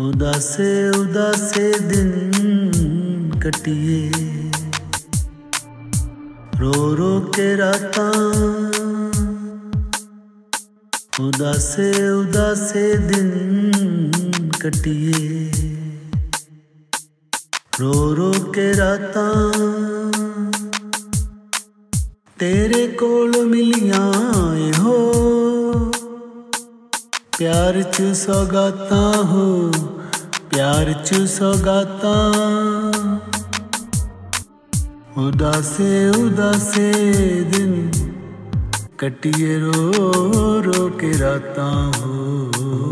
ਉਦਾਸੇ ਉਦਾਸੇ ਦਿਨ ਕਟਿਏ। ਰੋ ਰੋ ਕੇ ਰਾਤਾਂ। ਉਦਾਸੇ ਉਦਾਸੇ ਦਿਨ ਕਟਿਏ। ਰੋ ਰੋ ਕੇ ਰਾਤਾਂ। ਤੇਰੇ ਕੋਲ ਮਿਲੀਆਂ ਇਹੋ ਪਿਆਰ ਚ ਸੌਗਾਤਾਂ ਹੋ, ਪਿਆਰ ਚ ਸੌਗਾਤਾਂ। ਉਦਾਸੇ ਉਦਾਸੇ ਦਿਨ ਕਟਿਏ ਰੋ ਰੋ ਕੇ ਰਾਤਾਂ ਹੋ।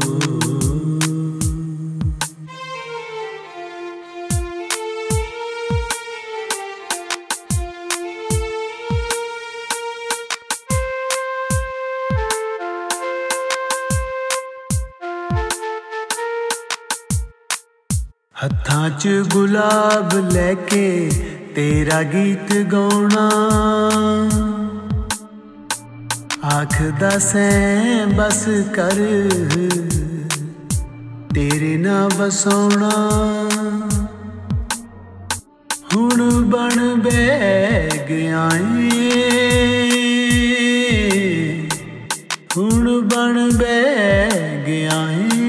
ਹੱਥਾਂ 'ਚ ਗੁਲਾਬ ਲੈ ਕੇ ਤੇਰਾ ਗੀਤ ਗਾਉਣਾ। ਆਖਦਾ ਸੈਂ ਬਸ ਕਰ ਤੇਰੇ ਨਾਲ ਵਸਾਉਣਾ। ਹੁਣ ਬਣ ਬੈ ਗਿਆ ਏ ਹੁਣ ਬਣ ਬੈ ਗਿਆ ਏ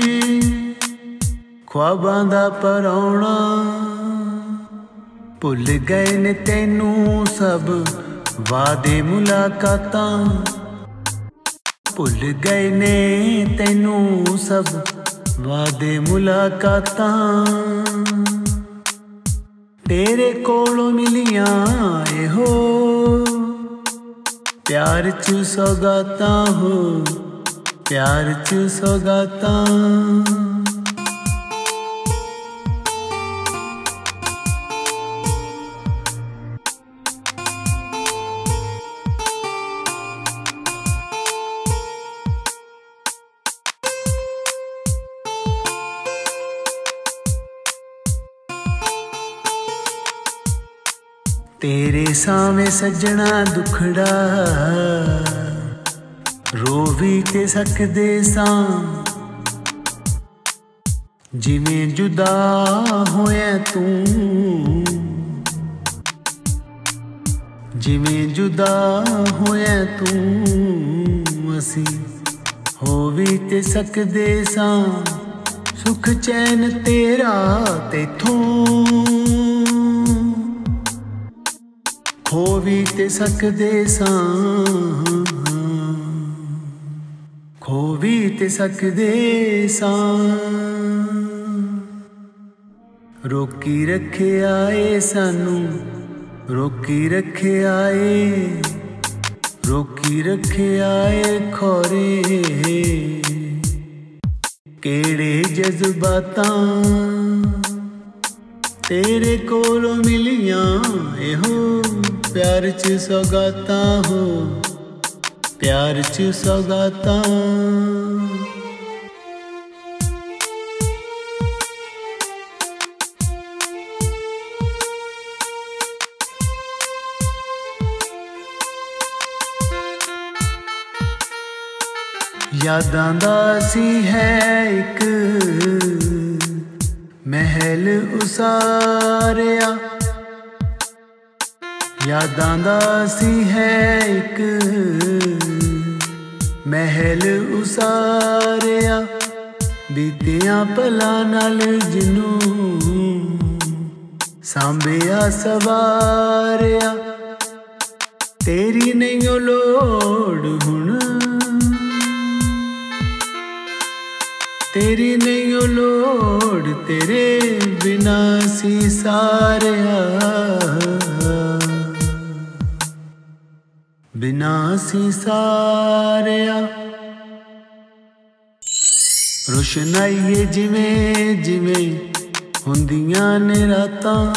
ਖੁਆਬਾਂ ਦਾ ਪਰੌਣਾ। ਭੁੱਲ ਗਏ ਨੇ ਤੈਨੂੰ ਸਭ ਵਾਦੇ ਮੁਲਾਕਾਤਾਂ। ਭੁੱਲ ਗਏ ਨੇ ਤੈਨੂੰ ਸਭ ਵਾਦੇ ਮੁਲਾਕਾਤਾਂ। ਤੇਰੇ ਕੋਲੋਂ ਮਿਲੀਆਂ ਇਹੋ ਪਿਆਰ ਚ ਸੌਗਾਤਾਂ ਹੋ, ਪਿਆਰ ਚ ਸੌਗਾਤਾਂ। ਤੇਰੇ ਸਾਵੇਂ ਸੱਜਣਾ ਦੁਖੜਾ, ਰੋ ਵੀ ਤੇ ਸਕਦੇ ਸਾਂ। ਜਿਵੇਂ ਜੁਦਾ ਹੋਇਆ ਤੂੰ, ਜਿਵੇਂ ਜੁਦਾ ਹੋਇਆ ਤੂੰ, ਅਸੀਂ ਹੋ ਵੀ ਤੇ ਸਕਦੇ ਸਾਂ। ਸੁਖ ਚੈਨ ਤੇਰਾ ਤੇਥੋਂ ਤੇ ਸਕਦੇ ਸਾਂ। ਖੋ ਵੀ ਤੇ ਸਕਦੇ ਸਾਂ। ਰੋਕੀ ਰੱਖਿਆ ਏ ਸਾਨੂੰ, ਰੋਕੀ ਰੱਖਿਆ ਏ। ਰੋਕੀ ਰੱਖਿਆ ਏ ਖੋਰੇ। ਕਿਹੜੇ ਜਜ਼ਬਾਤਾਂ ਤੇਰੇ ਕੋਲੋਂ ਮਿਲੀਆਂ ਇਹੋ? ਪਿਆਰ ਚ ਸੌਗਾਤਾਂ ਹੋ ਪਿਆਰ ਚ ਸੌਗਾਤਾਂ। ਯਾਦਾਂ ਦਾ ਸੀ ਹੈ ਇੱਕ ਮਹਿਲ ਉਸਾਰਿਆ। ਯਾਦਾਂ ਦਾ ਸੀ ਹੈ ਇੱਕ ਮਹਿਲ ਉਸਾਰਿਆ, ਬੀਤਿਆਂ ਪਲਾਂ ਨਾਲ ਜਿਨੂੰ ਸਾਂਭਿਆ ਸਵਾਰਿਆ। ਤੇਰੀ ਨਹੀਂ ਓ ਲੋੜ ਹੁਣ। ਤੇਰੀ ਨਹੀਂ ਓ ਲੋੜ ਤੇਰੇ ਬਿਨਾ ਸੀ ਸਾਰਿਆ। ਬਿਨਾ ਸੀ ਸਾਰਿਆ। ਰੋਸ਼ਨਾਈਏ ਜਿਵੇਂ ਜਿਵੇਂ ਹੁੰਦੀਆਂ ਨੇ ਰਾਤਾਂ।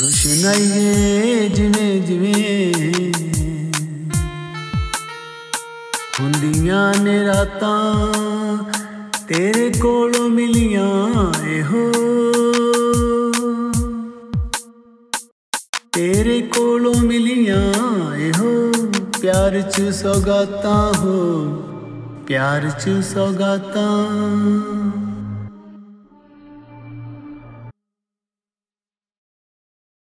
ਰੋਸ਼ਨਾਈਏ ਜਿਵੇਂ ਜਿਵੇਂ ਹੁੰਦੀਆਂ ਨੇ ਰਾਤਾਂ। ਤੇਰੇ ਕੋਲੋਂ ਮਿਲੀਆਂ ਪਿਆਰ ਚ ਸੌਗਾਤਾਂ ਹੋ ਪਿਆਰ ਚ ਸੌਗਾਤਾਂ